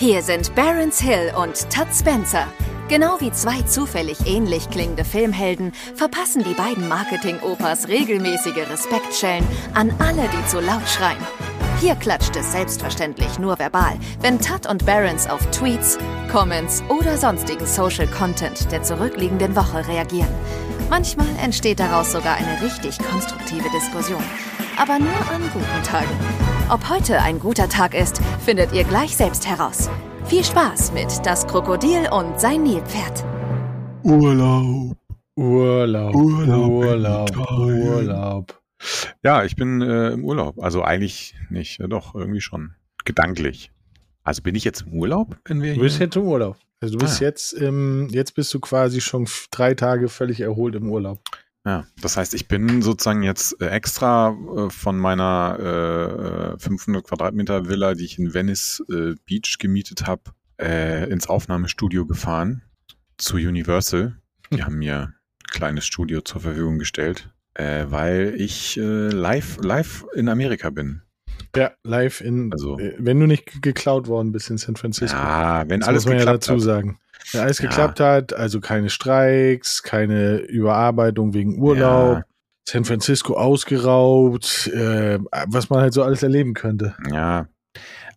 Hier sind Barons Hill und Todd Spencer. Genau wie zwei zufällig ähnlich klingende Filmhelden verpassen die beiden Marketing-Opas regelmäßige Respektschellen an alle, die zu laut schreien. Hier klatscht es selbstverständlich nur verbal, wenn Tutt und Barons auf Tweets, Comments oder sonstigen Social Content der zurückliegenden Woche reagieren. Manchmal entsteht daraus sogar eine richtig konstruktive Diskussion. Aber nur an guten Tagen. Ob heute ein guter Tag ist, findet ihr gleich selbst heraus. Viel Spaß mit Das Krokodil und sein Nilpferd. Urlaub. Urlaub. Urlaub. Urlaub. Urlaub. Ja, ich bin äh, im Urlaub. Also eigentlich nicht, ja, doch, irgendwie schon. Gedanklich. Also bin ich jetzt im Urlaub, wenn wir Du bist hier? jetzt im Urlaub. Also du bist Ah. jetzt im, jetzt bist du quasi schon drei Tage völlig erholt im Urlaub. Ja, das heißt, ich bin sozusagen jetzt äh, extra äh, von meiner äh, äh, 500 Quadratmeter Villa, die ich in Venice Beach gemietet habe, ins Aufnahmestudio gefahren zu Universal. Die haben mir ein kleines Studio zur Verfügung gestellt, weil ich live, live in Amerika bin. Ja, live in, Also- äh, wenn du nicht geklaut worden bist in San Francisco. Ja, wenn das alles muss man ja geklappt dazu hat. sagen. Wenn alles Ja. geklappt hat, also keine Streiks, keine Überarbeitung wegen Urlaub, Ja. San Francisco ausgeraubt, äh, was man halt so alles erleben könnte. Ja,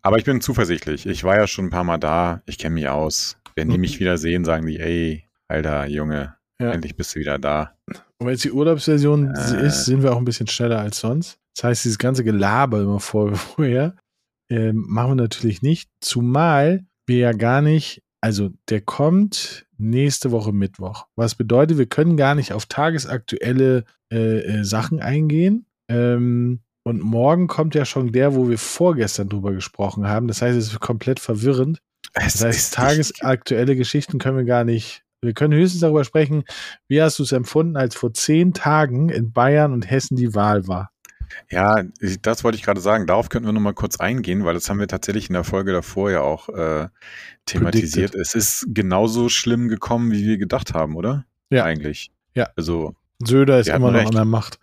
aber ich bin zuversichtlich. Ich war ja schon ein paar Mal da. Ich kenne mich aus. Wenn die Mhm. mich wieder sehen, sagen die, ey, alter Junge, Ja. endlich bist du wieder da. Und wenn es die Urlaubsversion Äh. ist, sind wir auch ein bisschen schneller als sonst. Das heißt, dieses ganze Gelaber immer vor, vorher ähm, machen wir natürlich nicht. Zumal wir ja gar nicht, also der kommt nächste Woche Mittwoch. Was bedeutet, wir können gar nicht auf tagesaktuelle äh, äh, Sachen eingehen. Ähm, und morgen kommt ja schon der, wo wir vorgestern drüber gesprochen haben. Das heißt, es ist komplett verwirrend. Das heißt, tagesaktuelle Geschichten können wir gar nicht. Wir können höchstens darüber sprechen, wie hast du es empfunden, als vor zehn Tagen in Bayern und Hessen die Wahl war. Ja, das wollte ich gerade sagen. Darauf könnten wir nochmal kurz eingehen, weil das haben wir tatsächlich in der Folge davor ja auch äh, thematisiert. Predicted. Es ist genauso schlimm gekommen, wie wir gedacht haben, oder? Ja. Eigentlich. Ja. Also, Söder ist immer noch recht. an der Macht.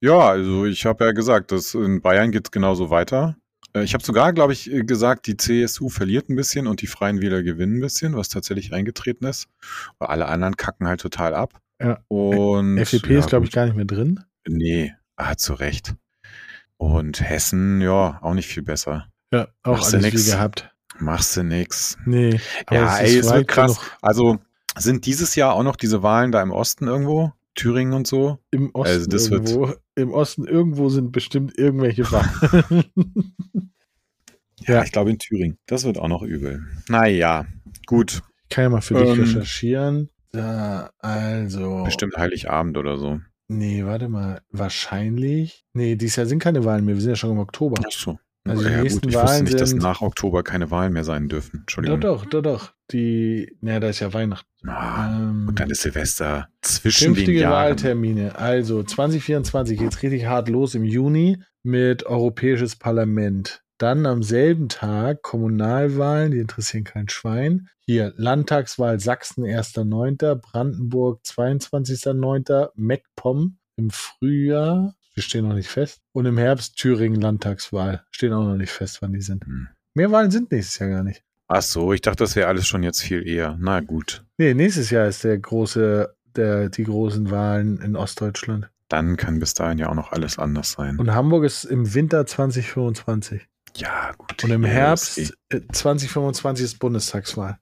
ja, also ich habe ja gesagt, dass in Bayern geht es genauso weiter. Äh, Ich habe sogar, glaube ich, äh, gesagt, die CSU verliert ein bisschen und die Freien Wähler gewinnen ein bisschen, was tatsächlich eingetreten ist. Aber alle anderen kacken halt total ab. Ja. Und FDP ja, ist, glaube ich, gar nicht mehr drin. Nee, hat zu Recht. Und Hessen, ja, auch nicht viel besser. Ja, auch Machst alles nix. gehabt. Machst du nix. Nee. Ja, ey, es wird krass. genug. Also sind dieses Jahr auch noch diese Wahlen da im Osten irgendwo? Thüringen und so? Im Osten Also das wird- irgendwo. Im Osten irgendwo sind bestimmt irgendwelche Wahlen. Ja. ich glaube in Thüringen. Das wird auch noch übel. Naja, gut. Ich kann ja mal für dich Ähm. recherchieren. Da, also. Bestimmt Heiligabend oder so. Nee, warte mal. Wahrscheinlich. Nee, dieses Jahr sind keine Wahlen mehr. Wir sind ja schon im Oktober. Ach so. Also die ja, nächsten gut, ich wusste Wahlen nicht, dass nach Oktober keine Wahlen mehr sein dürfen. Doch, Entschuldigung. doch, doch, doch. Die, naja, da ist ja Weihnachten. Ah, Ähm, und dann ist Silvester zwischen den künftige Jahren. Wahltermine. Also 2024 geht's richtig hart los im Juni mit Europäisches Parlament. Dann am selben Tag Kommunalwahlen, die interessieren kein Schwein. Hier Landtagswahl Sachsen 1.9., Brandenburg 22.9., MacPom im Frühjahr, die stehen noch nicht fest. Und im Herbst Thüringen Landtagswahl, stehen auch noch nicht fest, wann die sind. Hm. Mehr Wahlen sind nächstes Jahr gar nicht. Ach so, ich dachte, das wäre alles schon jetzt viel eher. Na gut. Nee, nächstes Jahr ist der große, der, die großen Wahlen in Ostdeutschland. Dann kann bis dahin ja auch noch alles anders sein. Und Hamburg ist im Winter 2025. ja, gut. Und im Ja, Herbst äh, 2025 ist Bundestagswahl.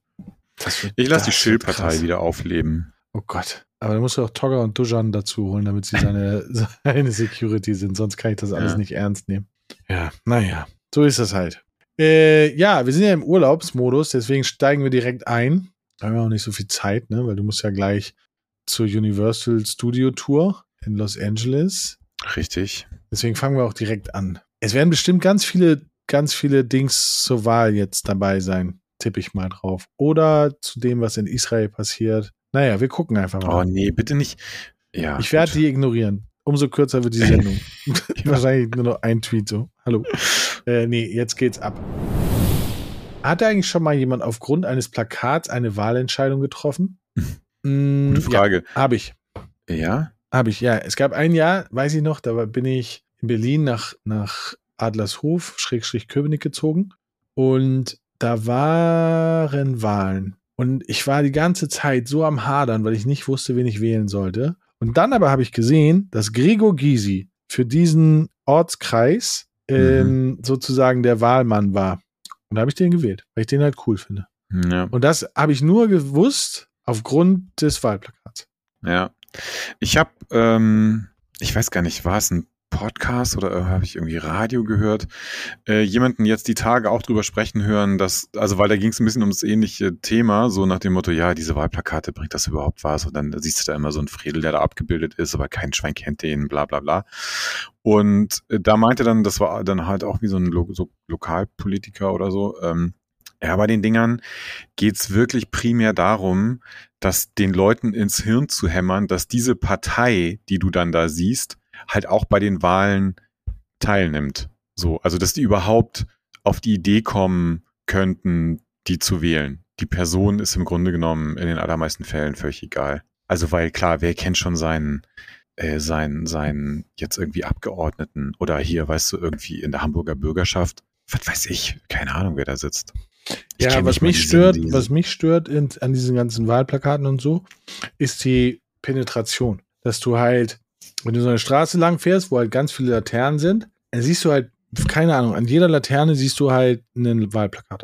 Ich lasse die Schildpartei wieder aufleben. Oh Gott. Aber da musst du auch Togga und Dujan dazu holen, damit sie seine, seine Security sind. Sonst kann ich das alles Ja. nicht ernst nehmen. Ja, naja. So ist das halt. Äh, ja, wir sind ja im Urlaubsmodus, deswegen steigen wir direkt ein. Da haben wir auch nicht so viel Zeit, ne? Weil du musst ja gleich zur Universal Studio Tour in Los Angeles. Richtig. Deswegen fangen wir auch direkt an. Es werden bestimmt ganz viele, ganz viele Dings zur Wahl jetzt dabei sein. Tippe ich mal drauf. Oder zu dem, was in Israel passiert. Naja, wir gucken einfach Oh mal. nee, bitte nicht. Ja. ich werde die ignorieren. Umso kürzer wird die Sendung. Wahrscheinlich nur noch ein Tweet so. Hallo. Äh, nee, jetzt geht's ab. Hatte eigentlich schon mal jemand aufgrund eines Plakats eine Wahlentscheidung getroffen? Mm, Gute Frage. Ja, habe ich. Ja? Habe ich, ja. Es gab ein Jahr, weiß ich noch, da bin ich in Berlin nach, nach Adlershof, Schrägstrich Köpenick gezogen. Und da waren Wahlen. Und ich war die ganze Zeit so am Hadern, weil ich nicht wusste, wen ich wählen sollte. Und dann aber habe ich gesehen, dass Gregor Gysi für diesen Ortskreis ähm, sozusagen der Wahlmann war. Und da habe ich den gewählt, weil ich den halt cool finde. Ja. Und das habe ich nur gewusst aufgrund des Wahlplakats. Ja. Ich habe, ähm, ich weiß gar nicht, war es ein Podcast oder äh, habe ich irgendwie Radio gehört, äh, jemanden jetzt die Tage auch drüber sprechen hören, dass, also weil da ging es ein bisschen ums ähnliche Thema, so nach dem Motto, ja, diese Wahlplakate, bringt das überhaupt was? Und dann siehst du da immer so ein Fredel, der da abgebildet ist, aber kein Schwein kennt den, bla bla bla. Und äh, da meinte dann, das war dann halt auch wie so ein Lo so Lokalpolitiker oder so, ähm, ja, bei den Dingern geht's wirklich primär darum, dass den Leuten ins Hirn zu hämmern, dass diese Partei, die du dann da siehst, halt auch bei den Wahlen teilnimmt. So, also dass die überhaupt auf die Idee kommen könnten, die zu wählen. Die Person ist im Grunde genommen in den allermeisten Fällen völlig egal. Also weil klar, wer kennt schon seinen äh, seinen seinen jetzt irgendwie Abgeordneten oder hier, weißt du, irgendwie in der Hamburger Bürgerschaft, was weiß ich, keine Ahnung, wer da sitzt. Ich Ja, was mich stört, diese- was mich stört in, an diesen ganzen Wahlplakaten und so, ist die Penetration. Dass du halt, wenn du so eine Straße lang fährst, wo halt ganz viele Laternen sind, dann siehst du halt, keine Ahnung, an jeder Laterne siehst du halt ein Wahlplakat.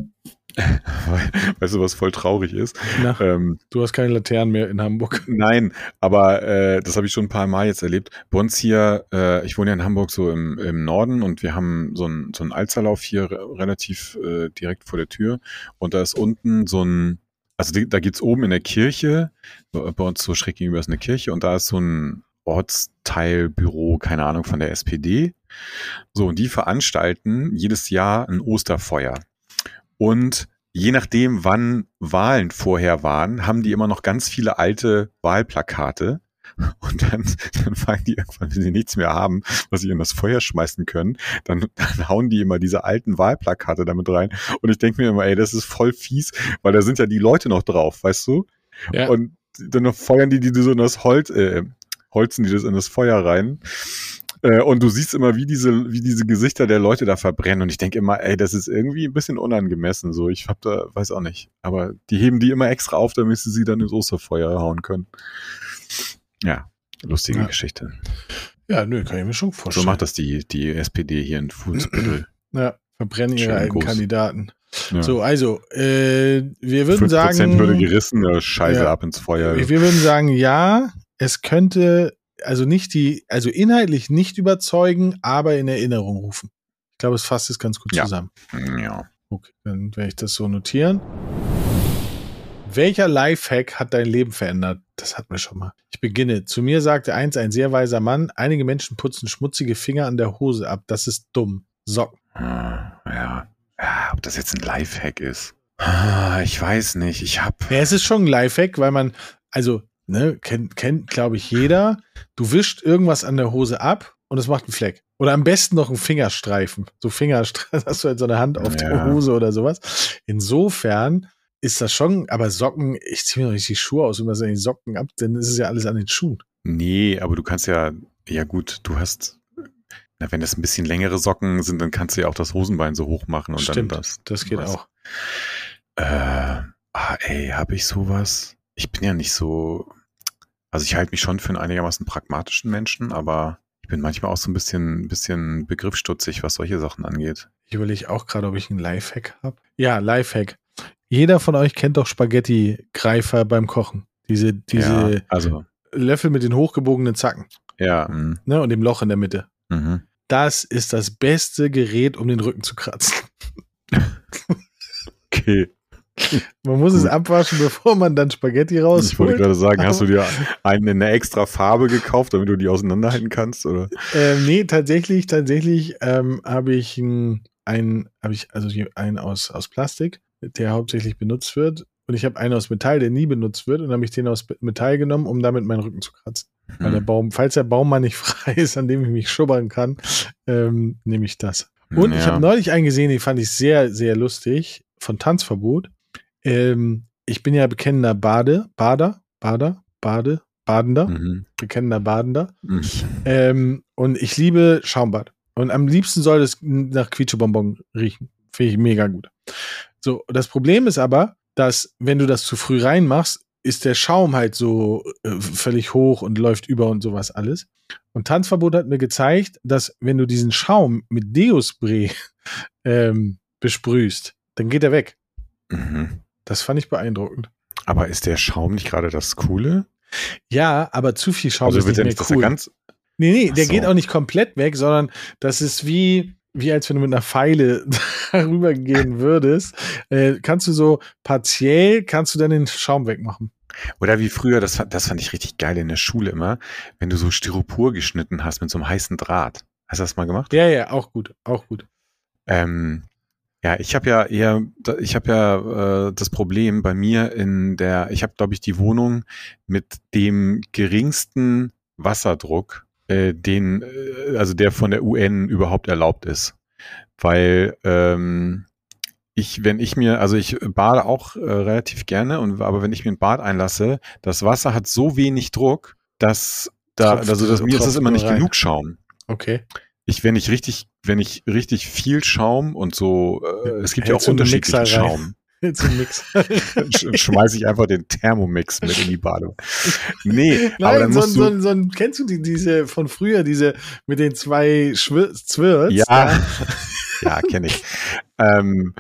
weißt du, was voll traurig ist? Na, Ähm, du hast keine Laternen mehr in Hamburg. Nein, aber äh, das habe ich schon ein paar Mal jetzt erlebt. Bei uns hier, äh, ich wohne ja in Hamburg so im, im Norden und wir haben so einen so einen Alsterlauf hier re relativ äh, direkt vor der Tür und da ist unten so ein, also da geht's oben in der Kirche, bei uns so schräg gegenüber ist eine Kirche und da ist so ein Ortsteilbüro, keine Ahnung, von der SPD. So, und die veranstalten jedes Jahr ein Osterfeuer. Und je nachdem, wann Wahlen vorher waren, haben die immer noch ganz viele alte Wahlplakate. Und dann, dann fangen die irgendwann, wenn sie nichts mehr haben, was sie in das Feuer schmeißen können, dann, dann hauen die immer diese alten Wahlplakate damit rein. Und ich denke mir immer, ey, das ist voll fies, weil da sind ja die Leute noch drauf, weißt du? Ja. Und dann feuern die die so in das Holz, äh, holzen die das in das Feuer rein. Äh, und du siehst immer, wie diese, wie diese Gesichter der Leute da verbrennen. Und ich denke immer, ey, das ist irgendwie ein bisschen unangemessen. So, ich hab da, weiß auch nicht. Aber die heben die immer extra auf, damit sie sie dann ins Osterfeuer hauen können. Ja, lustige Ja. Geschichte. Ja, nö, kann ich mir schon So vorstellen. macht das die, die SPD hier in Fußbüttel. Ja, verbrennen ihre Gruß. Kandidaten. Ja. So, also, äh, wir würden 5% sagen. würde gerissen, ja, Scheiße Ja. ab ins Feuer. Wir würden sagen, ja, es könnte also nicht die, also inhaltlich nicht überzeugen, aber in Erinnerung rufen. Ich glaube, es fasst es ganz gut Ja. zusammen. Ja. Okay, dann werde ich das so notieren. Welcher Lifehack hat dein Leben verändert? Das hatten wir schon mal. Ich beginne. Zu mir sagte eins ein sehr weiser Mann, einige Menschen putzen schmutzige Finger an der Hose ab. Das ist dumm. Socken. Ah, Ja. ja. Ob das jetzt ein Lifehack ist? Ah, Ich weiß nicht. Ich hab. Ja, es ist schon ein Lifehack, weil man, also, ne, kennt, kennt glaube ich, jeder. Du wischt irgendwas an der Hose ab und es macht einen Fleck. Oder am besten noch einen Fingerstreifen. So Fingerstreifen, hast du halt so eine Hand auf Ja. der Hose oder sowas. Insofern ist das schon, aber Socken, ich ziehe mir doch nicht die Schuhe aus und was an die Socken ab, dann ist es ja alles an den Schuhen. Nee, aber du kannst ja. Ja, gut, du hast. Na, wenn das ein bisschen längere Socken sind, dann kannst du ja auch das Hosenbein so hoch machen und Stimmt, dann das. das geht was. auch. Äh, ah, ey, habe ich sowas? Ich bin ja nicht so. Also ich halte mich schon für einen einigermaßen pragmatischen Menschen, aber ich bin manchmal auch so ein bisschen, bisschen begriffsstutzig, was solche Sachen angeht. Ich überlege auch gerade, ob ich einen Lifehack habe. Ja, Lifehack. Jeder von euch kennt doch Spaghetti-Greifer beim Kochen. Diese, diese ja, also, Löffel mit den hochgebogenen Zacken. ja, mh, Ne, und dem Loch in der Mitte. mhm. Das ist das beste Gerät, um den Rücken zu kratzen. okay. Man muss es Gut. abwaschen, bevor man dann Spaghetti Ich wollte rausholt. gerade sagen, hast du dir einen in einer extra Farbe gekauft, damit du die auseinanderhalten kannst? Oder? Ähm, nee, tatsächlich, tatsächlich ähm, habe ich einen, habe ich also einen aus, aus Plastik, der hauptsächlich benutzt wird. Und ich habe einen aus Metall, der nie benutzt wird. Und dann habe ich den aus Metall genommen, um damit meinen Rücken zu kratzen. Weil der Hm. Baum, falls der Baum mal nicht frei ist, an dem ich mich schubbern kann, ähm, nehme ich das. Und ich Ja. habe neulich einen gesehen, den fand ich sehr, sehr lustig, von Tanzverbot. Ähm, ich bin ja bekennender Bade, Bader, Bader, Bade, Badender, Mhm. bekennender Badender. Mhm. Ähm, und ich liebe Schaumbad. Und am liebsten soll es nach Quietschebonbon riechen. Finde ich mega gut. So, das Problem ist aber, dass wenn du das zu früh reinmachst, ist der Schaum halt so äh, völlig hoch und läuft über und sowas alles. Und Tanzverbot hat mir gezeigt, dass wenn du diesen Schaum mit Deospray ähm, besprühst, dann geht er weg. Mhm. Das fand ich beeindruckend. Aber ist der Schaum nicht gerade das Coole? Ja, aber zu viel Schaum Also ist wird nicht er mehr nicht, cool. ganz. nee, nee, der so. geht auch nicht komplett weg, sondern das ist wie, wie als wenn du mit einer Pfeile darüber gehen würdest. Äh, kannst du so partiell, kannst du dann den Schaum wegmachen. Oder wie früher, das, fand- das fand ich richtig geil in der Schule immer, wenn du so Styropor geschnitten hast mit so einem heißen Draht. Hast du das mal gemacht? Ja, ja, auch gut, auch gut. Ähm, ja, ich habe ja eher, ich habe ja äh, das Problem bei mir in der, ich habe glaube ich die Wohnung mit dem geringsten Wasserdruck, äh, den, äh, also der von der UN überhaupt erlaubt ist, weil ähm, ich, wenn ich mir, also ich bade auch äh, relativ gerne, und aber wenn ich mir ein Bad einlasse, das Wasser hat so wenig Druck, dass da, Tropft- also das, mir ist das tropft immer nicht rein. genug Schaum Okay. ich, wenn ich richtig, wenn ich richtig viel Schaum und so, äh, es gibt ja auch Hältst du einen unterschiedlichen? Schaum, Mix. schmeiße ich einfach den Thermomix mit in die Badewanne. Nee, aber Nein, dann so, musst ein- du, so, so, kennst du die, diese von früher, diese mit den zwei Schwir Zwirls? ja, da? ja, kenne ich. Ähm,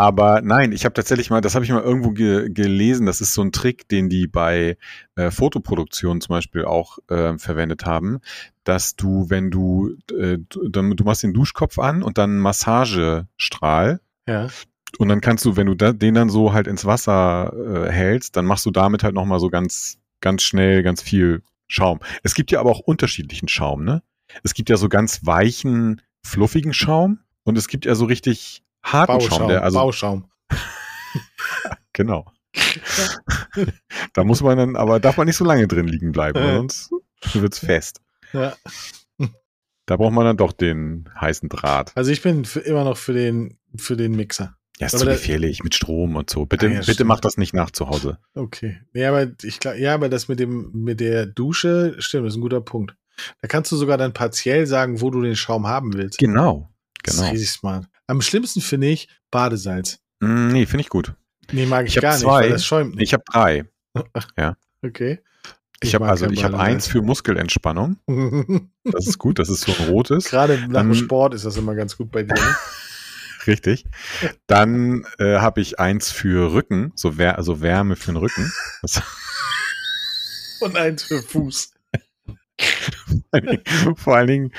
aber nein, ich habe tatsächlich mal, das habe ich mal irgendwo ge gelesen, das ist so ein Trick, den die bei äh, Fotoproduktionen zum Beispiel auch äh, verwendet haben, dass du, wenn du, äh, du, dann- du machst den Duschkopf an und dann Massagestrahl Ja. Und dann kannst du, wenn du da, den dann so halt ins Wasser äh, hältst, dann machst du damit halt nochmal so ganz, ganz schnell ganz viel Schaum. Es gibt ja aber auch unterschiedlichen Schaum, ne? Es gibt ja so ganz weichen, fluffigen Schaum und es gibt ja so richtig harten Bauschaum. Schaum. Der, also, Bauschaum. genau. da muss man dann, aber darf man nicht so lange drin liegen bleiben, Äh. sonst wird's fest. Ja. Da braucht man dann doch den heißen Draht. Also ich bin für, immer noch für den, für den Mixer. Ja, ist Aber zu gefährlich mit Strom und so. Bitte, Ah, ja, bitte stimmt. mach das nicht nach zu Hause. Okay. Ja, aber ich glaub, ja, aber das mit dem, mit der Dusche, stimmt, das ist ein guter Punkt. Da kannst du sogar dann partiell sagen, wo du den Schaum haben willst. Genau. Das Genau. ist riesig smart. Am schlimmsten finde ich Badesalz. Mm, nee, finde ich gut. Nee, mag ich, Ich gar nicht, zwei. weil das schäumt nicht. Ich habe drei. Okay. Ich, habe mag also ich habe eins für Muskelentspannung. Das ist gut. Das ist so ein rotes. Gerade nach dem Sport ist das immer ganz gut bei dir. Ne? Richtig. Dann äh, habe ich eins für Rücken, so wär, also Wärme für den Rücken. Und eins für Fuß. vor allen Dingen,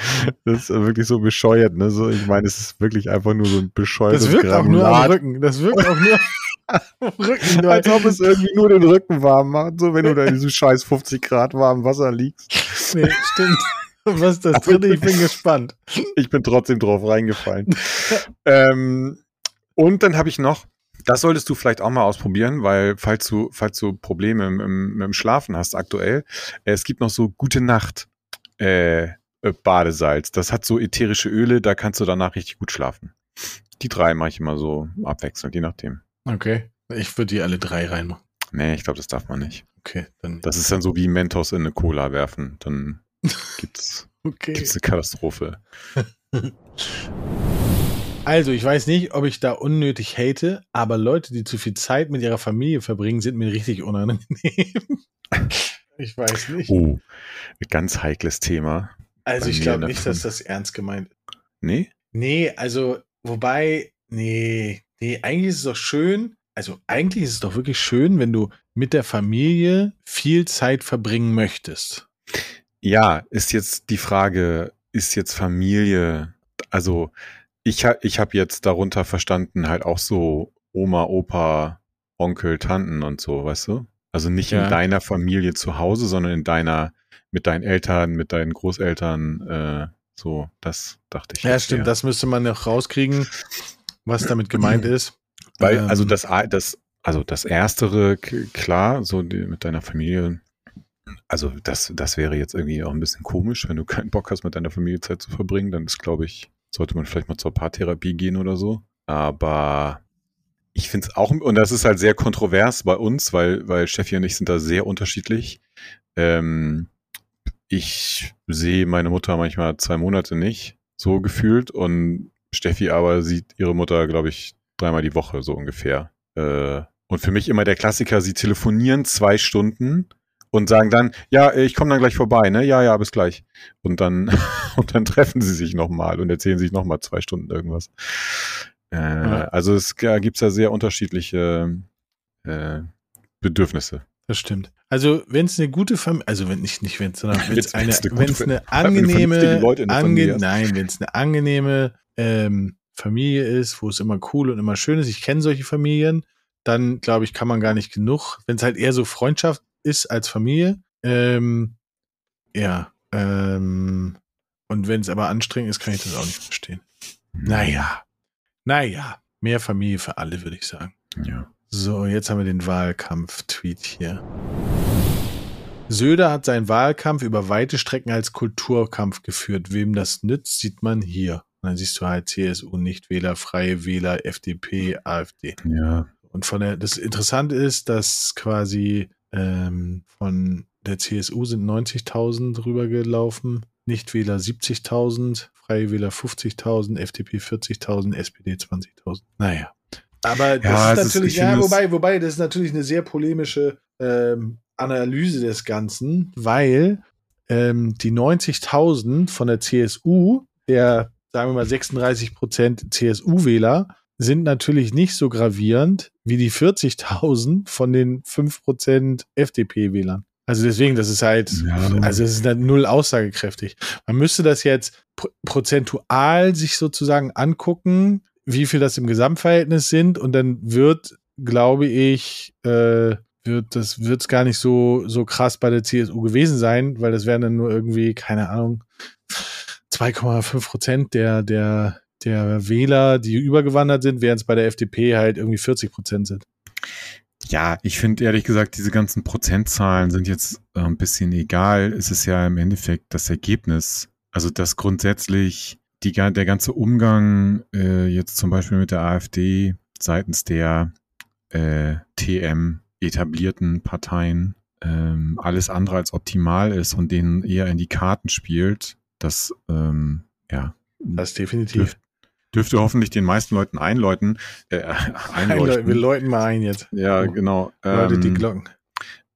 das ist wirklich so bescheuert. Ne? So, ich meine, es ist wirklich einfach nur so ein bescheuertes Das wirkt auch nur am Granulat. Rücken. Das wirkt auch nur am Rücken. Als ob es irgendwie nur den Rücken warm macht, so wenn du da in diesem scheiß 50 Grad warmen Wasser liegst. Nee, stimmt. Was ist das dritte? Ich bin gespannt. Ich bin trotzdem drauf reingefallen. ähm, und dann habe ich noch, das solltest du vielleicht auch mal ausprobieren, weil falls du, falls du Probleme im, im, mit dem Schlafen hast aktuell, äh, es gibt noch so gute Nacht äh, äh, Badesalz. Das hat so ätherische Öle, da kannst du danach richtig gut schlafen. Die drei mache ich immer so abwechselnd, je nachdem. Okay. Ich würde die alle drei reinmachen. Nee, ich glaube, das darf man nicht. Okay, dann. Das ist dann so wie Mentos in eine Cola werfen. Dann gibt's, Okay. gibt's eine Katastrophe. Also, ich weiß nicht, ob ich da unnötig hate, aber Leute, die zu viel Zeit mit ihrer Familie verbringen, sind mir richtig unangenehm. ich weiß nicht. Oh, ein ganz heikles Thema. also, ich glaube nicht, dass das ernst gemeint ist. Nee? Nee, also, wobei, nee, nee, eigentlich ist es doch schön. Also, eigentlich ist es doch wirklich schön, wenn du mit der Familie viel Zeit verbringen möchtest. Ja, ist jetzt die Frage, ist jetzt Familie, also ich, ha, ich habe jetzt darunter verstanden, halt auch so Oma, Opa, Onkel, Tanten und so, weißt du? Also nicht Ja. in deiner Familie zu Hause, sondern in deiner, mit deinen Eltern, mit deinen Großeltern, äh, so, das dachte ich. Ja, stimmt, eher. das müsste man noch rauskriegen, was damit gemeint ist. Weil, Ähm, also das, das, also das Erstere, klar, so die, mit deiner Familie, also das, das wäre jetzt irgendwie auch ein bisschen komisch, wenn du keinen Bock hast, mit deiner Familie Zeit zu verbringen, dann ist, glaube ich, sollte man vielleicht mal zur Paartherapie gehen oder so. Aber ich finde es auch, und das ist halt sehr kontrovers bei uns, weil, weil Steffi und ich sind da sehr unterschiedlich. Ähm, ich sehe meine Mutter manchmal zwei Monate nicht, so gefühlt, und Steffi aber sieht ihre Mutter, glaube ich, dreimal die Woche, so ungefähr. Äh, und für mich immer der Klassiker, sie telefonieren zwei Stunden und sagen dann, ja, ich komme dann gleich vorbei, ne? Ja, ja, bis gleich. Und dann, und dann treffen sie sich nochmal und erzählen sich nochmal zwei Stunden irgendwas. Äh, ja. Also es gibt ja sehr unterschiedliche äh, Bedürfnisse. Das stimmt. Also wenn es eine gute Familie, also wenn nicht, nicht wenn es, sondern wenn es eine, wenn es eine angenehme, ange nein, wenn es eine angenehme ähm, Familie ist, wo es immer cool und immer schön ist. Ich kenne solche Familien, dann glaube ich, kann man gar nicht genug. Wenn es halt eher so Freundschaft ist als Familie, ähm, ja, ähm, und wenn es aber anstrengend ist, kann ich das auch nicht verstehen. Naja, naja, mehr Familie für alle, würde ich sagen. Ja. So, jetzt haben wir den Wahlkampf-Tweet hier. Söder hat seinen Wahlkampf über weite Strecken als Kulturkampf geführt. Wem das nützt, sieht man hier. Und dann siehst du halt CSU, Nichtwähler, Freie Wähler, FDP, AfD. Ja. Und von der, das Interessante ist, dass quasi ähm, von der CSU sind 90.000 rübergelaufen, Nichtwähler 70.000, Freie Wähler 50.000, FDP 40.000, SPD 20.000. Naja. Aber das ja, ist natürlich, ist, ja, wobei, wobei, das ist natürlich eine sehr polemische ähm, Analyse des Ganzen, weil ähm, die 90.000 von der CSU, der, sagen wir mal, 36 Prozent CSU-Wähler, sind natürlich nicht so gravierend wie die 40.000 von den 5 Prozent FDP-Wählern. Also deswegen, das ist halt, ja. also es ist halt null aussagekräftig. Man müsste das jetzt prozentual sich sozusagen angucken, wie viel das im Gesamtverhältnis sind und dann wird, glaube ich, äh, wird das wird's gar nicht so so krass bei der CSU gewesen sein, weil das wären dann nur irgendwie keine Ahnung 2,5 Prozent der der der Wähler, die übergewandert sind, während es bei der FDP halt irgendwie 40 Prozent sind. Ja, ich finde ehrlich gesagt, diese ganzen Prozentzahlen sind jetzt äh, ein bisschen egal. Es ist ja im Endeffekt das Ergebnis. Also, dass grundsätzlich die, der ganze Umgang äh, jetzt zum Beispiel mit der AfD seitens der äh, TM etablierten Parteien ähm, alles andere als optimal ist und denen eher in die Karten spielt, das ähm, ja. Das definitiv. Dürf, dürfte hoffentlich den meisten Leuten einläuten. Äh, einläuten. Wir läuten mal ein jetzt. Ja, oh. genau. Leute ähm, die Glocken.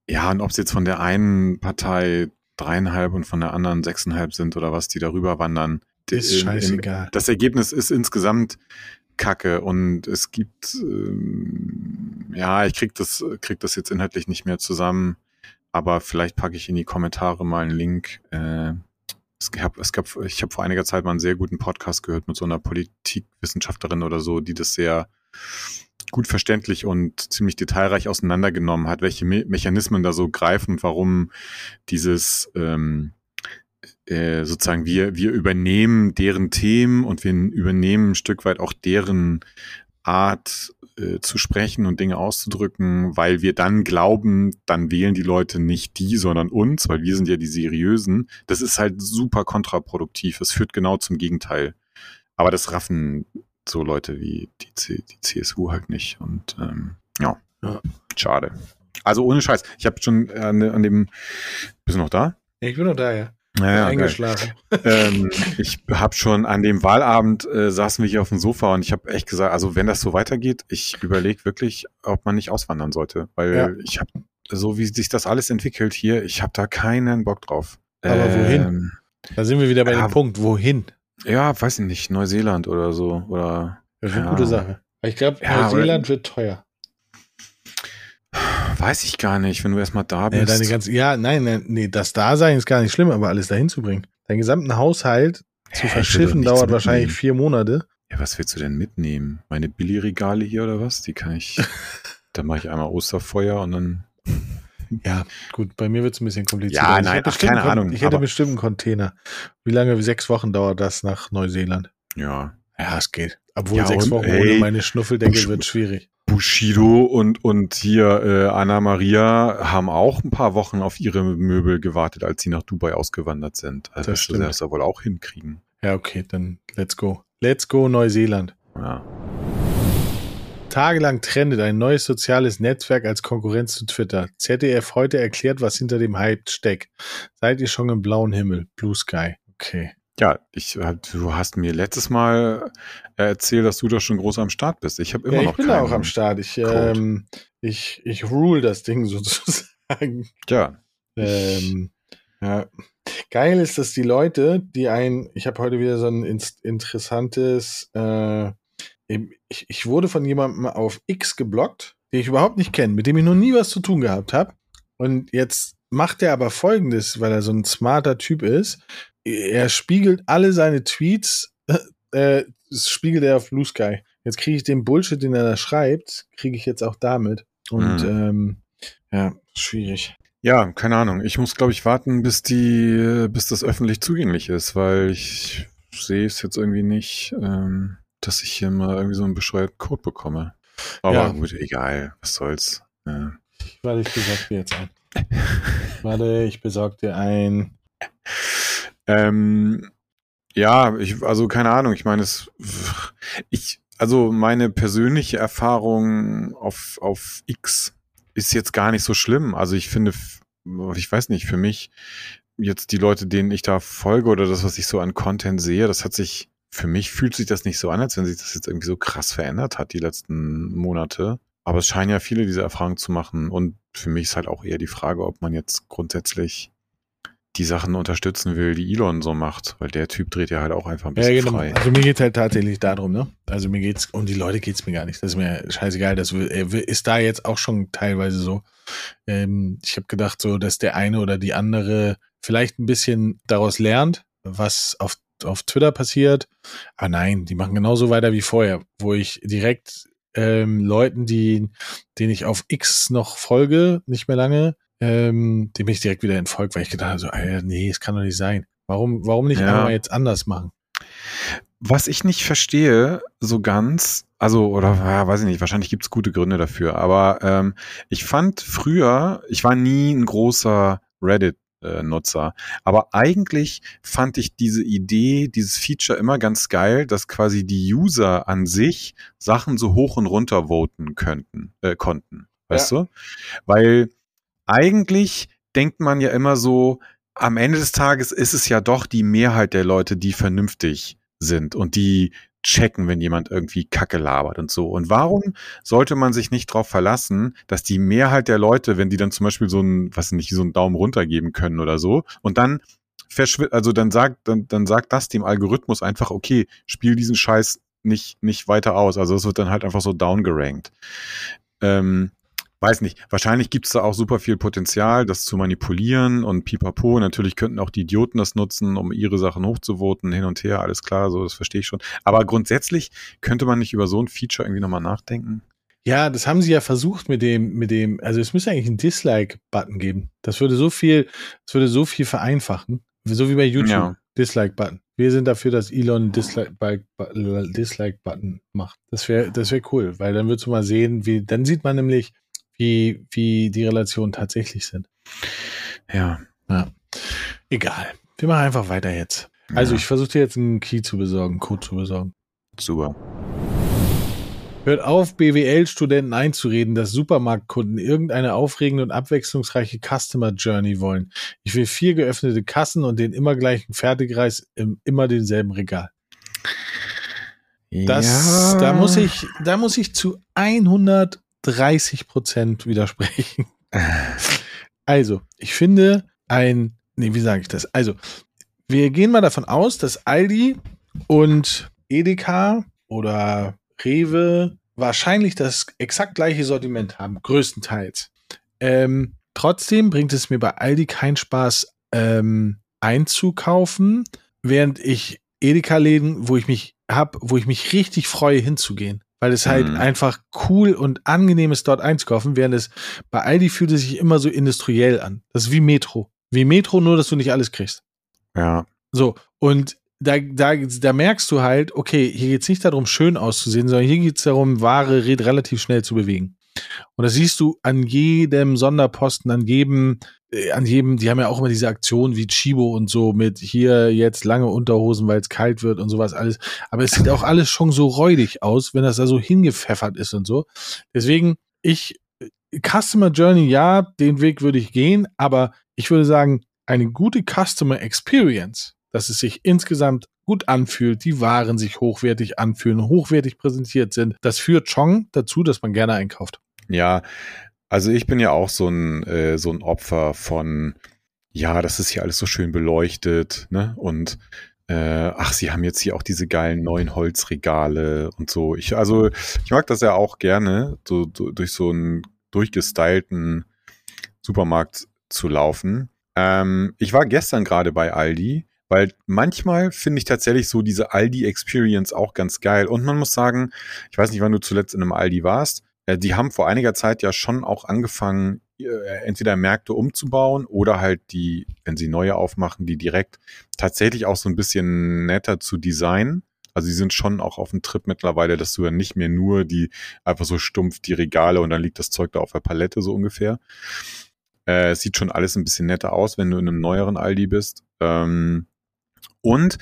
Ja, und ob es jetzt von der einen Partei dreieinhalb und von der anderen sechseinhalb sind oder was, die darüber wandern. Ist scheißegal. Das Ergebnis ist insgesamt kacke und es gibt, ähm, ja, ich krieg das, krieg das jetzt inhaltlich nicht mehr zusammen, aber vielleicht packe ich in die Kommentare mal einen Link. Äh, es gab, es gab, ich habe vor einiger Zeit mal einen sehr guten Podcast gehört mit so einer Politikwissenschaftlerin oder so, die das sehr gut verständlich und ziemlich detailreich auseinandergenommen hat, welche Me Mechanismen da so greifen warum dieses ähm, äh, sozusagen wir, wir übernehmen deren Themen und wir übernehmen ein Stück weit auch deren Art äh, zu sprechen und Dinge auszudrücken, weil wir dann glauben, dann wählen die Leute nicht die, sondern uns, weil wir sind ja die seriösen. Das ist halt super kontraproduktiv. Es führt genau zum Gegenteil. Aber das raffen so Leute wie die, C die CSU halt nicht. Und ähm, ja, ja, schade. Also ohne Scheiß. Ich habe schon an, an dem. Bist du noch da? Ich bin noch da, ja. Naja, eingeschlafen. ähm, ich habe schon an dem Wahlabend äh, saßen wir hier auf dem Sofa und ich habe echt gesagt, also wenn das so weitergeht, ich überlege wirklich, ob man nicht auswandern sollte, weil ja. ich habe so wie sich das alles entwickelt hier, ich habe da keinen Bock drauf. Aber ähm, wohin? Da sind wir wieder bei ja, dem Punkt, wohin? Ja, weiß ich nicht, Neuseeland oder so oder. Das ist eine ja. gute Sache. Ich glaube, Neuseeland wird teuer. Weiß ich gar nicht, wenn du erstmal da bist. Ja, deine ganze, ja nein, nee, das Dasein ist gar nicht schlimm, aber alles dahin zu bringen. Deinen gesamten Haushalt zu verschiffen dauert wahrscheinlich vier Monate. Ja, was willst du denn mitnehmen? Meine Billigregale hier oder was? Die kann ich. da mache ich einmal Osterfeuer und dann. Ja, gut, bei mir wird es ein bisschen kompliziert. Ja, nein, ach, keine Ahnung. Ich hätte bestimmt einen Container. Wie lange? Sechs Wochen dauert das nach Neuseeland? Ja. Ja, es geht. Obwohl ja, sechs Wochen ey, ohne meine Schnuffeldecke wird schwierig. Bushido und, und hier äh, Anna Maria haben auch ein paar Wochen auf ihre Möbel gewartet, als sie nach Dubai ausgewandert sind. Also das, das ja wohl auch hinkriegen. Ja, okay, dann let's go. Let's go Neuseeland. Ja. Tagelang trendet ein neues soziales Netzwerk als Konkurrenz zu Twitter. ZDF heute erklärt, was hinter dem Hype steckt. Seid ihr schon im blauen Himmel? Blue Sky. Okay. Ja, ich, du hast mir letztes Mal erzählt, dass du doch schon groß am Start bist. Ich habe immer ja, noch ich bin auch am Start. Ich, ähm, ich, ich rule das Ding sozusagen. Ja. Ähm, ja. Geil ist, dass die Leute, die ein, ich habe heute wieder so ein interessantes, äh, ich, ich wurde von jemandem auf X geblockt, den ich überhaupt nicht kenne, mit dem ich noch nie was zu tun gehabt habe. Und jetzt macht er aber folgendes, weil er so ein smarter Typ ist. Er spiegelt alle seine Tweets, äh, spiegelt er auf Blue Sky. Jetzt kriege ich den Bullshit, den er da schreibt, kriege ich jetzt auch damit. Und mhm. ähm, ja, schwierig. Ja, keine Ahnung. Ich muss, glaube ich, warten, bis die, bis das öffentlich zugänglich ist, weil ich sehe es jetzt irgendwie nicht, ähm, dass ich hier mal irgendwie so einen bescheuerten Code bekomme. Aber ja. gut, egal, was soll's. Ja. Warte, ich besorge dir jetzt ein. Warte, ich besorge dir ein. Ähm, ja, ich, also keine Ahnung, ich meine, es, ich, also meine persönliche Erfahrung auf, auf X ist jetzt gar nicht so schlimm. Also ich finde, ich weiß nicht, für mich jetzt die Leute, denen ich da folge oder das, was ich so an Content sehe, das hat sich, für mich fühlt sich das nicht so an, als wenn sich das jetzt irgendwie so krass verändert hat, die letzten Monate. Aber es scheinen ja viele diese Erfahrungen zu machen. Und für mich ist halt auch eher die Frage, ob man jetzt grundsätzlich die Sachen unterstützen will, die Elon so macht, weil der Typ dreht ja halt auch einfach ein bisschen ja, genau. frei. Also mir geht halt tatsächlich darum, ne? Also mir geht's um die Leute geht's mir gar nicht. Das ist mir scheißegal. Das ist da jetzt auch schon teilweise so. Ähm, ich habe gedacht, so, dass der eine oder die andere vielleicht ein bisschen daraus lernt, was auf auf Twitter passiert. Aber nein, die machen genauso weiter wie vorher, wo ich direkt ähm, Leuten, die, denen ich auf X noch folge, nicht mehr lange, ähm, dem bin ich direkt wieder entfolgt, weil ich gedacht habe, so, Alter, nee, es kann doch nicht sein. Warum, warum nicht ja. einmal jetzt anders machen? Was ich nicht verstehe, so ganz, also, oder ja, weiß ich nicht, wahrscheinlich gibt es gute Gründe dafür, aber ähm, ich fand früher, ich war nie ein großer Reddit Nutzer. Aber eigentlich fand ich diese Idee, dieses Feature immer ganz geil, dass quasi die User an sich Sachen so hoch und runter voten könnten, äh, konnten. Weißt ja. du? Weil eigentlich denkt man ja immer so, am Ende des Tages ist es ja doch die Mehrheit der Leute, die vernünftig sind und die checken, wenn jemand irgendwie Kacke labert und so. Und warum sollte man sich nicht darauf verlassen, dass die Mehrheit der Leute, wenn die dann zum Beispiel so ein, was nicht, so einen Daumen runter geben können oder so, und dann verschwindet, also dann sagt, dann, dann sagt das dem Algorithmus einfach, okay, spiel diesen Scheiß nicht, nicht weiter aus. Also es wird dann halt einfach so downgerankt. Ähm, weiß nicht, wahrscheinlich gibt es da auch super viel Potenzial, das zu manipulieren und pipapo. Natürlich könnten auch die Idioten das nutzen, um ihre Sachen hochzuvoten, hin und her, alles klar, so, das verstehe ich schon. Aber grundsätzlich könnte man nicht über so ein Feature irgendwie nochmal nachdenken. Ja, das haben sie ja versucht mit dem, mit dem, also es müsste eigentlich einen Dislike-Button geben. Das würde so viel, das würde so viel vereinfachen. So wie bei YouTube. Ja. Dislike-Button. Wir sind dafür, dass Elon Dislike-Button Dislike macht. Das wäre, das wäre cool, weil dann würdest du mal sehen, wie, dann sieht man nämlich, wie, wie die Relationen tatsächlich sind. Ja. ja. Egal. Wir machen einfach weiter jetzt. Also ja. ich versuche dir jetzt einen Key zu besorgen, Code zu besorgen. Super. Hört auf, BWL-Studenten einzureden, dass Supermarktkunden irgendeine aufregende und abwechslungsreiche Customer Journey wollen. Ich will vier geöffnete Kassen und den immer gleichen Fertigreis im immer denselben Regal. Das, ja. da muss ich, da muss ich zu 100 30 Prozent widersprechen. Also, ich finde ein, nee, wie sage ich das? Also, wir gehen mal davon aus, dass Aldi und Edeka oder Rewe wahrscheinlich das exakt gleiche Sortiment haben, größtenteils. Ähm, trotzdem bringt es mir bei Aldi keinen Spaß, ähm, einzukaufen, während ich Edeka-Läden, wo ich mich hab, wo ich mich richtig freue, hinzugehen weil es halt mhm. einfach cool und angenehm ist, dort einzukaufen, während es bei Aldi fühlt es sich immer so industriell an. Das ist wie Metro. Wie Metro, nur dass du nicht alles kriegst. Ja. So, und da, da, da merkst du halt, okay, hier geht es nicht darum, schön auszusehen, sondern hier geht es darum, Ware relativ schnell zu bewegen. Und das siehst du an jedem Sonderposten, an jedem äh, an jedem, die haben ja auch immer diese Aktion wie Chibo und so mit hier jetzt lange Unterhosen, weil es kalt wird und sowas alles. Aber es sieht auch alles schon so räudig aus, wenn das da so hingepfeffert ist und so. Deswegen, ich, Customer Journey, ja, den Weg würde ich gehen, aber ich würde sagen, eine gute Customer Experience, dass es sich insgesamt gut anfühlt, die Waren sich hochwertig anfühlen, hochwertig präsentiert sind. Das führt schon dazu, dass man gerne einkauft. Ja, also ich bin ja auch so ein, äh, so ein Opfer von, ja, das ist hier alles so schön beleuchtet, ne? Und äh, ach, sie haben jetzt hier auch diese geilen neuen Holzregale und so. Ich, also, ich mag das ja auch gerne, so, so durch so einen durchgestylten Supermarkt zu laufen. Ähm, ich war gestern gerade bei Aldi, weil manchmal finde ich tatsächlich so diese Aldi-Experience auch ganz geil. Und man muss sagen, ich weiß nicht, wann du zuletzt in einem Aldi warst, die haben vor einiger Zeit ja schon auch angefangen, äh, entweder Märkte umzubauen oder halt die, wenn sie neue aufmachen, die direkt tatsächlich auch so ein bisschen netter zu designen. Also sie sind schon auch auf dem Trip mittlerweile, dass du ja nicht mehr nur die einfach so stumpf die Regale und dann liegt das Zeug da auf der Palette so ungefähr. Äh, es sieht schon alles ein bisschen netter aus, wenn du in einem neueren Aldi bist. Ähm, und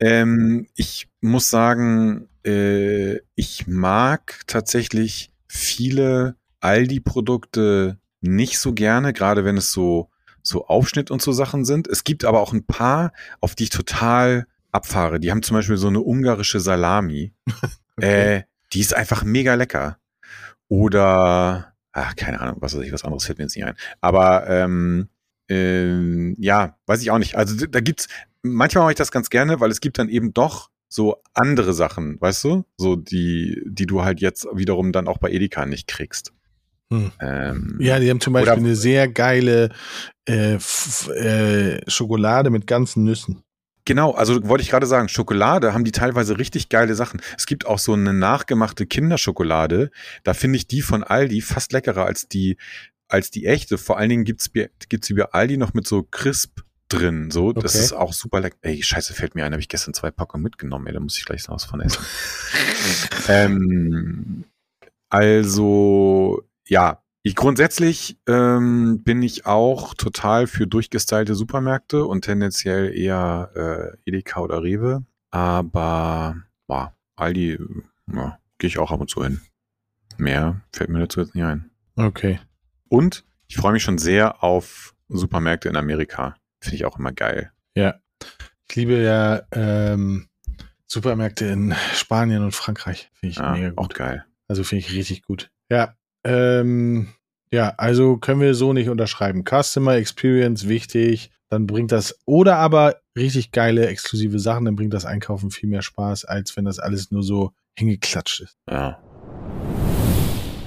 ähm, ich muss sagen, äh, ich mag tatsächlich viele Aldi-Produkte nicht so gerne, gerade wenn es so, so Aufschnitt und so Sachen sind. Es gibt aber auch ein paar, auf die ich total abfahre. Die haben zum Beispiel so eine ungarische Salami. okay. äh, die ist einfach mega lecker. Oder, ach, keine Ahnung, was weiß ich, was anderes fällt mir jetzt nicht ein. Aber ähm, äh, ja, weiß ich auch nicht. Also da gibt's, manchmal mache ich das ganz gerne, weil es gibt dann eben doch so andere Sachen, weißt du? So die, die du halt jetzt wiederum dann auch bei Edeka nicht kriegst. Hm. Ähm, ja, die haben zum Beispiel eine sehr geile äh, äh, Schokolade mit ganzen Nüssen. Genau, also wollte ich gerade sagen, Schokolade haben die teilweise richtig geile Sachen. Es gibt auch so eine nachgemachte Kinderschokolade. Da finde ich die von Aldi fast leckerer als die, als die echte. Vor allen Dingen gibt's, gibt's die bei Aldi noch mit so Crisp drin. So, okay. das ist auch super lecker. Ey, scheiße, fällt mir ein, habe ich gestern zwei Packungen mitgenommen, ey, da muss ich gleich noch was von essen. ähm, also, ja, ich grundsätzlich ähm, bin ich auch total für durchgestylte Supermärkte und tendenziell eher äh, Edeka oder Rewe. Aber boah, Aldi, ja, gehe ich auch ab und zu hin. Mehr fällt mir dazu jetzt nicht ein. Okay. Und ich freue mich schon sehr auf Supermärkte in Amerika. Finde ich auch immer geil. Ja. Ich liebe ja ähm, Supermärkte in Spanien und Frankreich. Finde ich ja, mega gut. Auch geil. Also finde ich richtig gut. Ja. Ähm, ja, also können wir so nicht unterschreiben. Customer Experience wichtig, dann bringt das, oder aber richtig geile exklusive Sachen, dann bringt das Einkaufen viel mehr Spaß, als wenn das alles nur so hingeklatscht ist. Ja.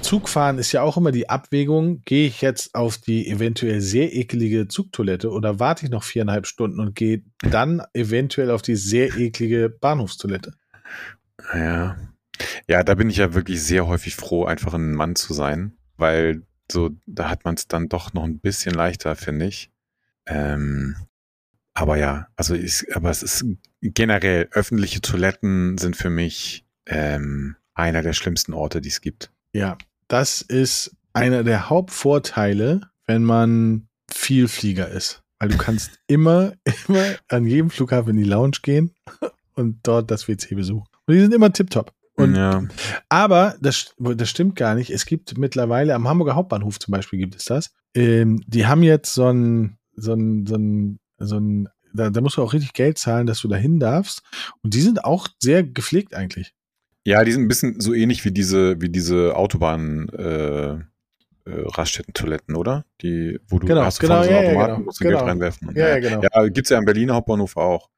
Zugfahren ist ja auch immer die Abwägung, gehe ich jetzt auf die eventuell sehr ekelige Zugtoilette oder warte ich noch viereinhalb Stunden und gehe dann eventuell auf die sehr eklige Bahnhofstoilette? Ja. Ja, da bin ich ja wirklich sehr häufig froh, einfach ein Mann zu sein, weil so, da hat man es dann doch noch ein bisschen leichter, finde ich. Ähm, aber ja, also ich, aber es ist generell, öffentliche Toiletten sind für mich ähm, einer der schlimmsten Orte, die es gibt. Ja, das ist einer der Hauptvorteile, wenn man Vielflieger ist. Weil du kannst immer, immer an jedem Flughafen in die Lounge gehen und dort das WC besuchen. Und die sind immer tiptop. Und, ja. Aber das, das stimmt gar nicht. Es gibt mittlerweile am Hamburger Hauptbahnhof zum Beispiel gibt es das. Ähm, die haben jetzt so ein, so ein, so ein, so ein da, da musst du auch richtig Geld zahlen, dass du da hin darfst. Und die sind auch sehr gepflegt eigentlich. Ja, die sind ein bisschen so ähnlich wie diese, wie diese Autobahn, äh, äh, Raststätten-Toiletten, oder? Die, wo du genau, hast genau, so ja, Automaten, ja, genau, musst du genau. Geld reinwerfen. Ja, ja, genau. Ja, gibt's ja im Berliner Hauptbahnhof auch.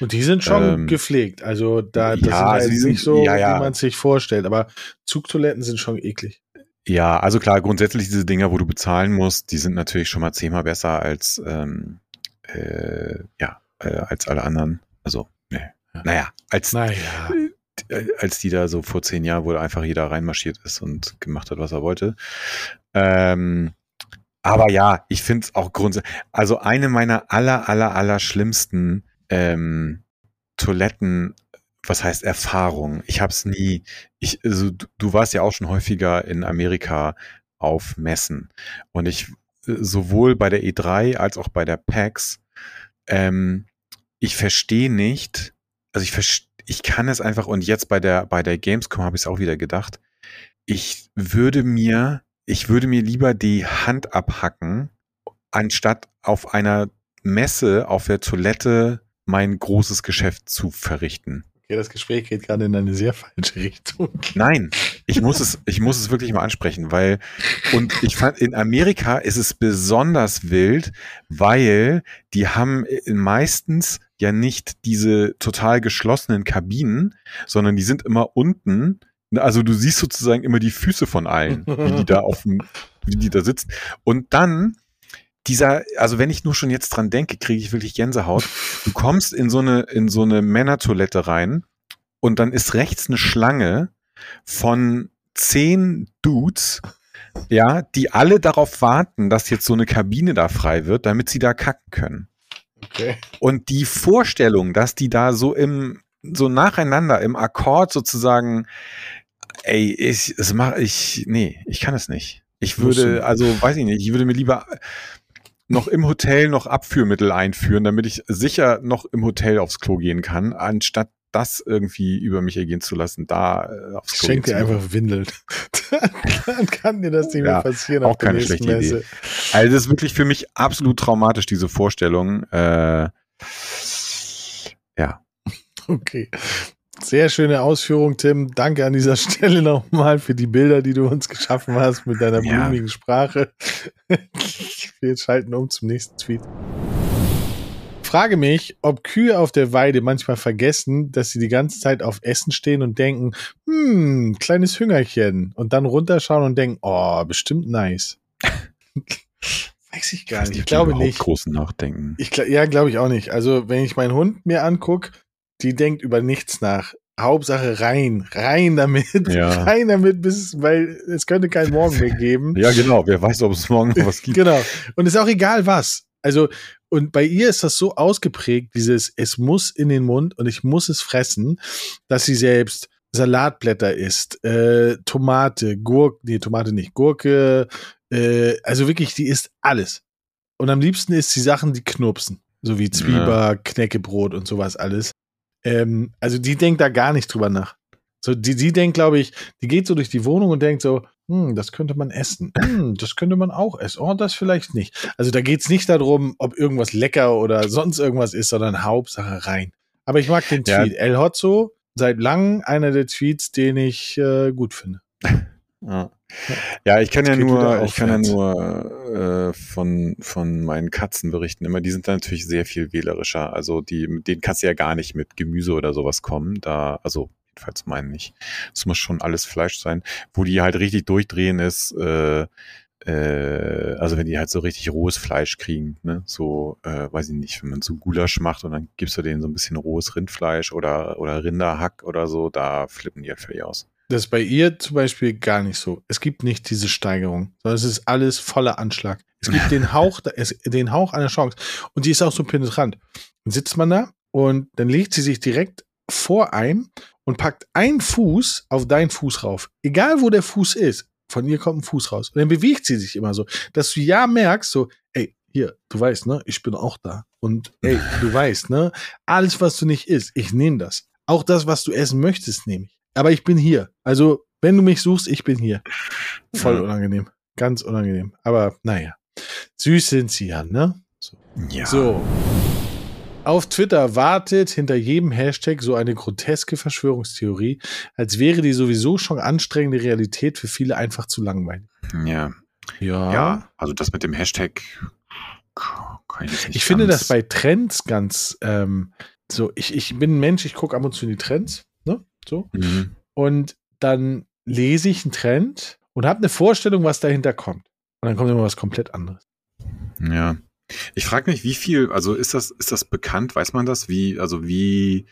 Und die sind schon ähm, gepflegt. Also da das ja, sind die sind, nicht so, ja, ja. wie man es sich vorstellt. Aber Zugtoiletten sind schon eklig. Ja, also klar, grundsätzlich diese Dinger, wo du bezahlen musst, die sind natürlich schon mal zehnmal besser als ähm, äh, ja, äh, als alle anderen. Also, ne. Naja, als naja. Als die da so vor zehn Jahren, wo einfach jeder reinmarschiert ist und gemacht hat, was er wollte. Ähm, aber ja, ich finde es auch grundsätzlich, also eine meiner aller, aller, aller schlimmsten ähm, Toiletten, was heißt Erfahrung? Ich habe es nie, ich, also, du, du warst ja auch schon häufiger in Amerika auf Messen und ich sowohl bei der E3 als auch bei der PAX, ähm, ich verstehe nicht, also ich verstehe ich kann es einfach, und jetzt bei der, bei der Gamescom habe ich es auch wieder gedacht, ich würde mir, ich würde mir lieber die Hand abhacken, anstatt auf einer Messe auf der Toilette mein großes Geschäft zu verrichten. Okay, das Gespräch geht gerade in eine sehr falsche Richtung. Nein, ich muss es, ich muss es wirklich mal ansprechen, weil, und ich fand, in Amerika ist es besonders wild, weil die haben meistens ja nicht diese total geschlossenen Kabinen, sondern die sind immer unten. Also du siehst sozusagen immer die Füße von allen, wie die da auf dem, wie die da sitzen. Und dann dieser, also wenn ich nur schon jetzt dran denke, kriege ich wirklich Gänsehaut. Du kommst in so eine, in so eine Männertoilette rein und dann ist rechts eine Schlange von zehn Dudes, ja, die alle darauf warten, dass jetzt so eine Kabine da frei wird, damit sie da kacken können. Okay. Und die Vorstellung, dass die da so im, so nacheinander im Akkord sozusagen, ey, ich, es mache ich, nee, ich kann es nicht. Ich würde, also weiß ich nicht, ich würde mir lieber noch im Hotel noch Abführmittel einführen, damit ich sicher noch im Hotel aufs Klo gehen kann, anstatt das irgendwie über mich ergehen zu lassen, da äh, aufs Schenk dir einfach Windeln. dann, kann dir das nicht ja, mehr passieren. Auch keine schlechte Messe. Idee. Also das ist wirklich für mich absolut traumatisch, diese Vorstellung. Äh, ja. Okay. Sehr schöne Ausführung, Tim. Danke an dieser Stelle nochmal für die Bilder, die du uns geschaffen hast mit deiner ja. blumigen Sprache. Wir schalten um zum nächsten Tweet. Frage mich, ob Kühe auf der Weide manchmal vergessen, dass sie die ganze Zeit auf Essen stehen und denken, hm, kleines Hüngerchen. Und dann runterschauen und denken, oh, bestimmt nice. Weiß ich gar ich nicht. Ich glaube nicht. Großen Nachdenken. Ich, ja, glaube ich auch nicht. Also, wenn ich meinen Hund mir angucke, die denkt über nichts nach. Hauptsache rein, rein damit, ja. rein damit, bis, weil es könnte keinen Morgen mehr geben. Ja, genau. Wer weiß, ob es morgen noch was gibt. genau. Und es ist auch egal was. Also, und bei ihr ist das so ausgeprägt, dieses, es muss in den Mund und ich muss es fressen, dass sie selbst Salatblätter isst, äh, Tomate, Gurke, nee, Tomate nicht, Gurke, äh, also wirklich, die isst alles. Und am liebsten isst sie Sachen, die knurpsen. So wie Zwieber, ja. Knäckebrot und sowas alles. Ähm, also die denkt da gar nicht drüber nach. So, die, die denkt, glaube ich, die geht so durch die Wohnung und denkt so, hm, das könnte man essen. Hm, das könnte man auch essen. Oh, das vielleicht nicht. Also da geht es nicht darum, ob irgendwas lecker oder sonst irgendwas ist, sondern Hauptsache rein. Aber ich mag den Tweet. Ja. El Hotzo, seit langem einer der Tweets, den ich äh, gut finde. Ja. Ja, ich kann ja nur, ich kann ja nur äh, von, von meinen Katzen berichten. Immer, die sind da natürlich sehr viel wählerischer. Also die, mit denen kannst du ja gar nicht mit Gemüse oder sowas kommen. Da, also jedenfalls meinen nicht. Es muss schon alles Fleisch sein. Wo die halt richtig durchdrehen ist, äh, äh, also wenn die halt so richtig rohes Fleisch kriegen, ne, so, äh, weiß ich nicht, wenn man so Gulasch macht und dann gibst du denen so ein bisschen rohes Rindfleisch oder, oder Rinderhack oder so, da flippen die halt völlig aus. Das ist bei ihr zum Beispiel gar nicht so. Es gibt nicht diese Steigerung, sondern es ist alles voller Anschlag. Es gibt den Hauch, den Hauch einer Chance. Und die ist auch so penetrant. Dann sitzt man da und dann legt sie sich direkt vor einem und packt einen Fuß auf deinen Fuß rauf. Egal wo der Fuß ist, von ihr kommt ein Fuß raus. Und dann bewegt sie sich immer so, dass du ja merkst, so, ey, hier, du weißt, ne, ich bin auch da. Und ey, du weißt, ne, alles, was du nicht isst, ich nehme das. Auch das, was du essen möchtest, nehme ich. Aber ich bin hier. Also, wenn du mich suchst, ich bin hier. Voll unangenehm. Ganz unangenehm. Aber naja. Süß sind sie ja, ne? So. Ja. So. Auf Twitter wartet hinter jedem Hashtag so eine groteske Verschwörungstheorie, als wäre die sowieso schon anstrengende Realität für viele einfach zu langweilig. Ja. Ja. Ja, also das mit dem Hashtag kann ich nicht Ich finde das bei Trends ganz ähm, so. Ich, ich bin ein Mensch, ich gucke ab und zu in die Trends, ne? So. Mhm. Und dann lese ich einen Trend und habe eine Vorstellung, was dahinter kommt. Und dann kommt immer was komplett anderes. Ja. Ich frage mich, wie viel, also ist das, ist das bekannt? Weiß man das? Wie, also wie,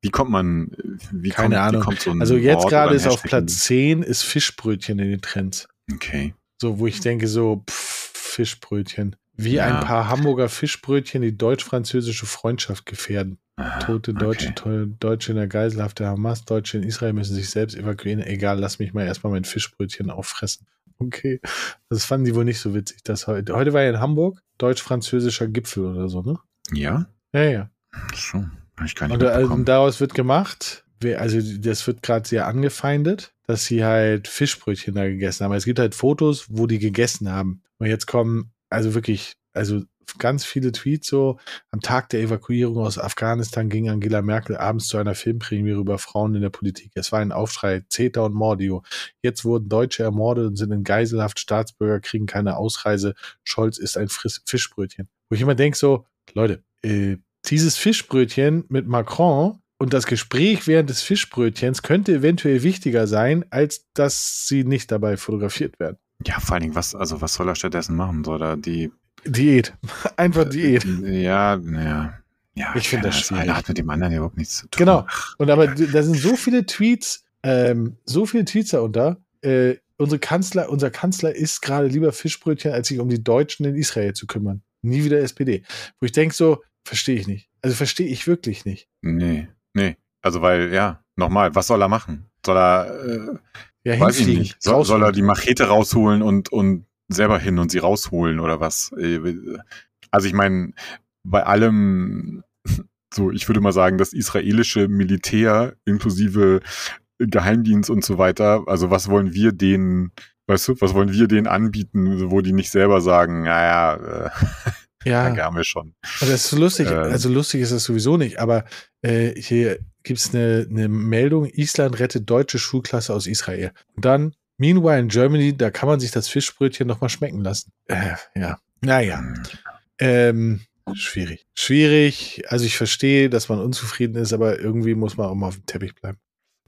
wie kommt man, wie Keine kommt, Ahnung. Wie kommt so ein also jetzt gerade ist auf Platz 10 ist Fischbrötchen in den Trends. Okay. So, wo ich denke, so, pff, Fischbrötchen. Wie ja. ein paar Hamburger Fischbrötchen die deutsch-französische Freundschaft gefährden. Aha, Tote Deutsche, okay. Deutsche in der Geiselhaft der Hamas, Deutsche in Israel müssen sich selbst evakuieren. Egal, lass mich mal erstmal mein Fischbrötchen auffressen. Okay. Das fanden die wohl nicht so witzig. Das heute, heute war ja in Hamburg deutsch-französischer Gipfel oder so, ne? Ja? Ja, ja. So, hab ich gar nicht Und also, daraus wird gemacht, also das wird gerade sehr angefeindet, dass sie halt Fischbrötchen da gegessen haben. Es gibt halt Fotos, wo die gegessen haben. Und jetzt kommen also wirklich, also ganz viele Tweets so. Am Tag der Evakuierung aus Afghanistan ging Angela Merkel abends zu einer Filmpremiere über Frauen in der Politik. Es war ein Aufschrei, CETA und Mordio. Jetzt wurden Deutsche ermordet und sind in Geiselhaft. Staatsbürger kriegen keine Ausreise. Scholz ist ein Friss Fischbrötchen. Wo ich immer denke so, Leute, äh, dieses Fischbrötchen mit Macron und das Gespräch während des Fischbrötchens könnte eventuell wichtiger sein, als dass sie nicht dabei fotografiert werden. Ja, vor allen Dingen, was, also was soll er stattdessen machen? Soll er die Diät. Einfach Diät. Ja, naja. Ja, Ich finde das das schwierig. eine hat mit dem anderen ja überhaupt nichts zu tun. Genau. Und aber da sind so viele Tweets, ähm, so viele Tweets darunter. Äh, unsere Kanzler, unser Kanzler isst gerade lieber Fischbrötchen, als sich um die Deutschen in Israel zu kümmern. Nie wieder SPD. Wo ich denke so, verstehe ich nicht. Also verstehe ich wirklich nicht. Nee, nee. Also weil, ja, nochmal, was soll er machen? Soll er, äh, Ja, weiß ich nicht. Soll, soll er die Machete rausholen und, und selber hin und sie rausholen oder was? Äh, Also ich meine, bei allem, so, ich würde mal sagen, das israelische Militär inklusive Geheimdienst und so weiter, also was wollen wir denen, weißt du, was wollen wir denen anbieten, wo die nicht selber sagen, naja, äh, Ja, danke haben wir schon. Und das ist lustig, Ähm. also lustig ist das sowieso nicht, aber äh, hier gibt's eine, eine Meldung, Island rettet deutsche Schulklasse aus Israel. Und dann, meanwhile in Germany, da kann man sich das Fischbrötchen nochmal schmecken lassen. Äh, ja. Naja. Hm. Ähm, schwierig. Schwierig. Also ich verstehe, dass man unzufrieden ist, aber irgendwie muss man auch mal auf dem Teppich bleiben.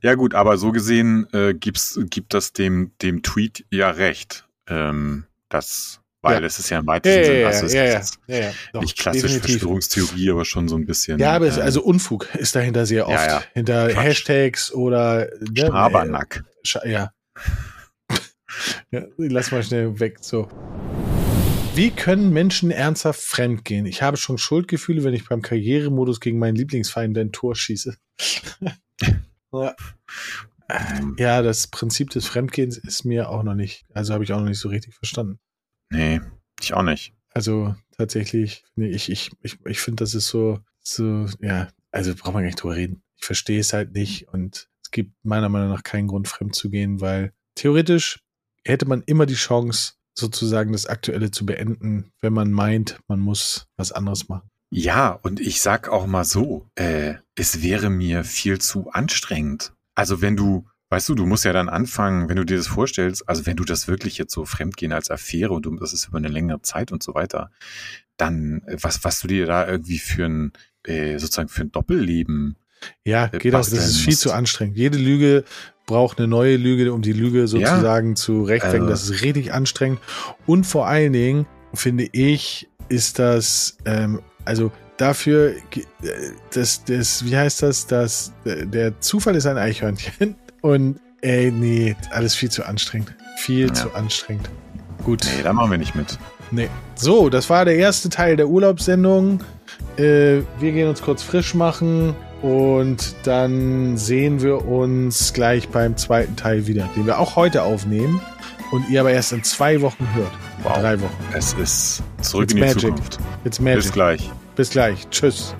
Ja gut, aber so gesehen äh, gibt's, gibt das dem, dem Tweet ja recht. Ähm, das, weil Ja. es ist ja im weitesten Sinne, also es ist jetzt ja, ja. Doch, nicht klassisch definitiv. Verschwörungstheorie, aber schon so ein bisschen. Ja, aber es, äh, also Unfug ist dahinter sehr oft. Ja, ja. Hinter Quatsch. Hashtags oder ne, Schabernack. Scha ja. Ja. Lass mal schnell weg. So. Wie können Menschen ernsthaft fremdgehen? Ich habe schon Schuldgefühle, wenn ich beim Karrieremodus gegen meinen Lieblingsfeind ein Tor schieße. ja. Ja, das Prinzip des Fremdgehens ist mir auch noch nicht, also habe ich auch noch nicht so richtig verstanden. Nee, ich auch nicht. Also tatsächlich, nee, ich, ich, ich, ich finde, das ist so, so, ja, also braucht man gar nicht drüber reden. Ich verstehe es halt nicht und es gibt meiner Meinung nach keinen Grund, fremd zu gehen, weil theoretisch hätte man immer die Chance, sozusagen das Aktuelle zu beenden, wenn man meint, man muss was anderes machen. Ja, und ich sag auch mal so, äh, es wäre mir viel zu anstrengend. Also wenn du, weißt du, du musst ja dann anfangen, wenn du dir das vorstellst, also wenn du das wirklich jetzt so Fremdgehen als Affäre und du, das ist über eine längere Zeit und so weiter, dann, äh, was, was du dir da irgendwie für ein, äh, sozusagen für ein Doppelleben Ja, Äh, geht auch, das ist viel zu anstrengend. Jede Lüge braucht eine neue Lüge, um die Lüge sozusagen zu rechtfertigen. Also- Das ist richtig anstrengend. Und vor allen Dingen, finde ich, ist das, ähm, also dafür, äh, das, das, wie heißt das, das, äh, der Zufall ist ein Eichhörnchen. Und ey, nee, alles viel zu anstrengend. Viel Ja. zu anstrengend. Gut. Nee, da machen wir nicht mit. Nee. So, das war der erste Teil der Urlaubssendung. Äh, wir gehen uns kurz frisch machen und dann sehen wir uns gleich beim zweiten Teil wieder, den wir auch heute aufnehmen und ihr aber erst in zwei Wochen hört. Wow. Drei Wochen. Es ist zurück It's in die magic. Zukunft. It's magic. Bis gleich. Bis gleich. Tschüss.